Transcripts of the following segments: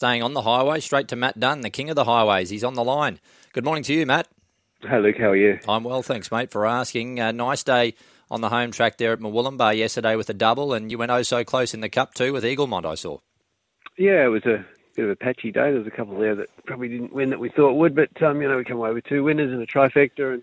Staying on the highway, straight to Matt Dunn, the king of the highways. He's on the line. Good morning to you, Matt. Hey, Luke, how are you? I'm well, thanks, mate, for asking. Uh, nice day on the home track there at Murwillumbah yesterday with a double, and you went oh so close in the Cup too with Eaglemont, I saw. Yeah, it was a bit of a patchy day. There was a couple there that probably didn't win that we thought would, but um, you know we come away with two winners and a trifecta, and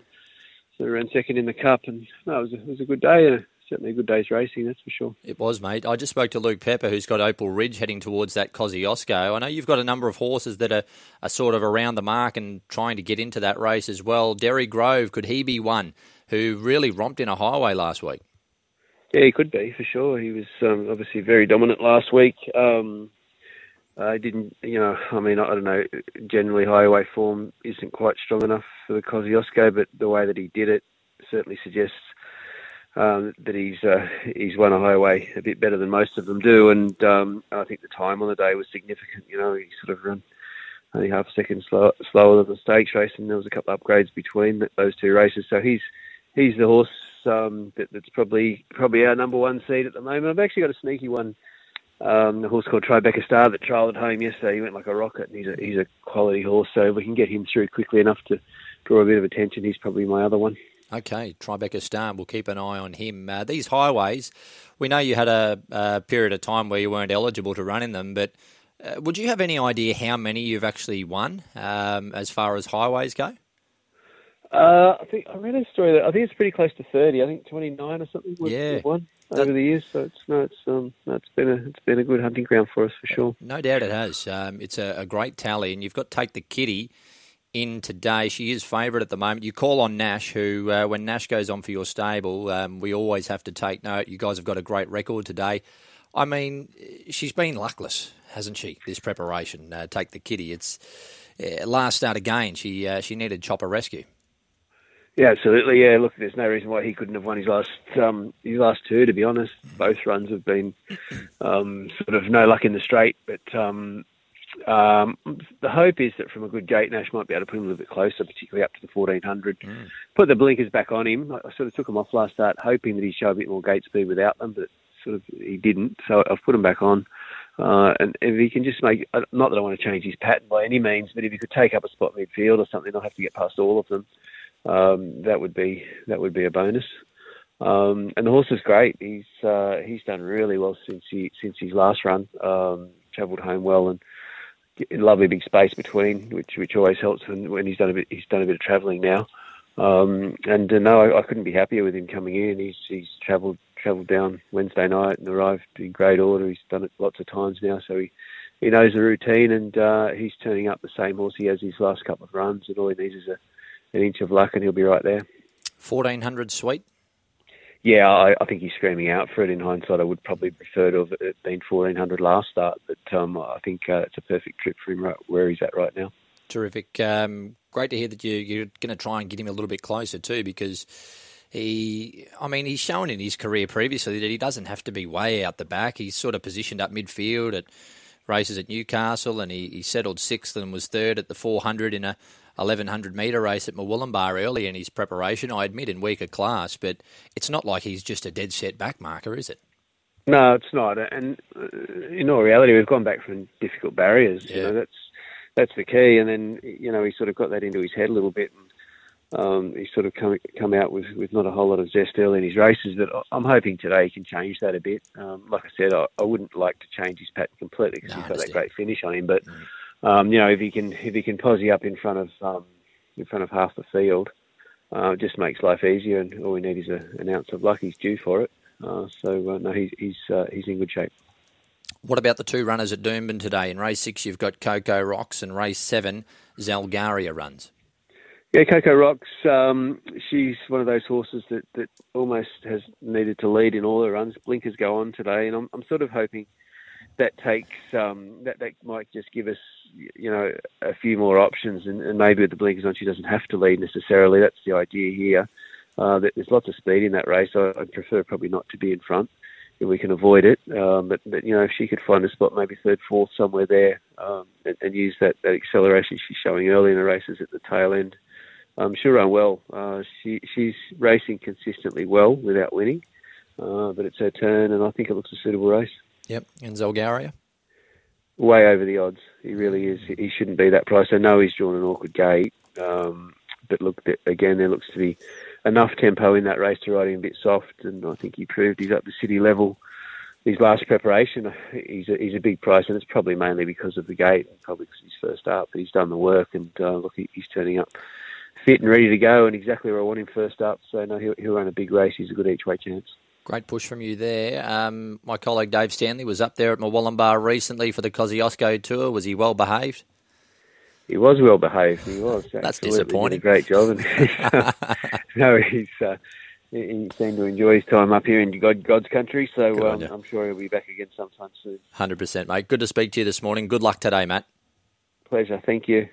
so we ran second in the Cup, and no, it was a, it was a good day and certainly a good day's racing, that's for sure. It was, mate. I just spoke to Luke Pepper, who's got Opal Ridge heading towards that Kosciuszko. I know you've got a number of horses that are, are sort of around the mark and trying to get into that race as well. Derry Grove, could he be one who really romped in a highway last week? Yeah, he could be for sure. He was um, obviously very dominant last week. Um, I didn't, you know, I mean, I don't know. Generally, highway form isn't quite strong enough for the Kosciuszko, but the way that he did it certainly suggests um, that he's uh, he's won a highway a bit better than most of them do, and um, I think the time on the day was significant. You know, he sort of run only half a second slow, slower than the stakes race, and there was a couple of upgrades between those two races. So he's he's the horse um, that, that's probably probably our number one seed at the moment. I've actually got a sneaky one um, the horse called Tribeca Star that trialled at home yesterday. He went like a rocket, and he's a he's a quality horse. So if we can get him through quickly enough to draw a bit of attention, he's probably my other one. Okay, Tribeca Star. We'll keep an eye on him. Uh, these highways, we know you had a, a, period of time where you weren't eligible to run in them, but uh, would you have any idea how many you've actually won um, as far as highways go? Uh, I think I read a story that I think it's pretty close to thirty. I think twenty nine or something. Was, yeah, one over that, the years. So it's no, it's um, no, it's been a it's been a good hunting ground for us for sure. No doubt it has. Um, it's a, a, great tally, and you've got take the kitty in today. She is favourite at the moment. You call on Nash, who uh, when Nash goes on for your stable, um, we always have to take note. You guys have got a great record today. I mean, she's been luckless, hasn't she? This preparation, uh, take the kitty. It's uh, last start again. She uh, she needed chopper rescue. Yeah, absolutely. Yeah, look, there's no reason why he couldn't have won his last um, his last two. To be honest, both runs have been um, sort of no luck in the straight. But um, um, the hope is that from a good gate, Nash might be able to put him a little bit closer, particularly up to the 1400. Mm. Put the blinkers back on him. I sort of took him off last start, hoping that he'd show a bit more gate speed without them, but sort of he didn't. So I've put him back on. Uh, and if he can just make, uh, not that I want to change his pattern by any means, but if he could take up a spot midfield or something, I'll have to get past all of them um, that would be that would be a bonus. Um, and the horse is great. He's uh, he's done really well since he since his last run. Um, travelled home well and lovely big space between, which which always helps when, when he's done a bit he's done a bit of travelling now. Um, and uh, no, I, I, couldn't be happier with him coming in. He's he's travelled travelled down Wednesday night and arrived in great order. He's done it lots of times now, so he he knows the routine and uh, he's turning up the same horse he has his last couple of runs. And all he needs is a an inch of luck and he'll be right there. 1400 sweet? Yeah, I, I, think he's screaming out for it. In hindsight, I would probably prefer to have it been 1400 last start, but um, I think uh, it's a perfect trip for him right where he's at right now. Terrific. Um, great to hear that you, you're going to try and get him a little bit closer too, because he, I mean, he's shown in his career previously that he doesn't have to be way out the back. He's sort of positioned up midfield at races at Newcastle, and he, he settled sixth and was third at the 400 in a 1100 metre race at Murwillumbah early in his preparation. I admit in weaker class, but it's not like he's just a dead set back marker, is it? No, it's not. And uh, in all reality, we've gone back from difficult barriers. Yeah. You know, that's that's the key. And then you know, he sort of got that into his head a little bit. And, um, he's sort of come come out with, with not a whole lot of zest early in his races, but I'm hoping today he can change that a bit. Um, like I said, I, I, wouldn't like to change his pattern completely because no, he's got that great finish on him, but. Mm um, you know, if he can if he can posse up in front of um, in front of half the field, uh, it just makes life easier. And all we need is a, an ounce of luck. He's due for it. Uh, so uh, no, he's he's uh, he's in good shape. What about the two runners at Doomben today? In race six, you've got Coco Rocks, and race seven, Zalgaria runs. Yeah, Coco Rocks. Um, she's one of those horses that, that almost has needed to lead in all her runs. Blinkers go on today, and I'm, I'm sort of hoping that takes um, that that might just give us you know a few more options, and, and, maybe with the blinkers on, she doesn't have to lead necessarily. That's the idea here. Uh, there's lots of speed in that race. I, would prefer probably not to be in front if we can avoid it. Um, but, but you know if she could find a spot, maybe third, fourth, somewhere there, um, and, and, use that, that acceleration she's showing early in the races at the tail end. Um, she'll run well. Uh, she she's racing consistently well without winning, uh, but it's her turn, and I think it looks a suitable race. Yep, and Zalgaria. way over the odds. He really is. He shouldn't be that price. I know he's drawn an awkward gate, um, but look again, there looks to be enough tempo in that race to ride him a bit soft, and I think he proved he's up to city level. His last preparation, he's a, he's a big price, and it's probably mainly because of the gate, probably because he's first up. But he's done the work, and uh, look, he's turning up fit and ready to go, and exactly where I want him first up. So no, he'll, he'll run a big race. He's a good each way chance. Great push from you there. Um, my colleague Dave Stanley was up there at Murwillumbah recently for the Kosciuszko tour. Was he well behaved? He was well behaved. He was. That's disappointing. great job. no, he's uh, he seemed to enjoy his time up here in God, God's country. So um, I'm sure he'll be back again sometime soon. Hundred percent, mate. Good to speak to you this morning. Good luck today, Matt. Pleasure. Thank you.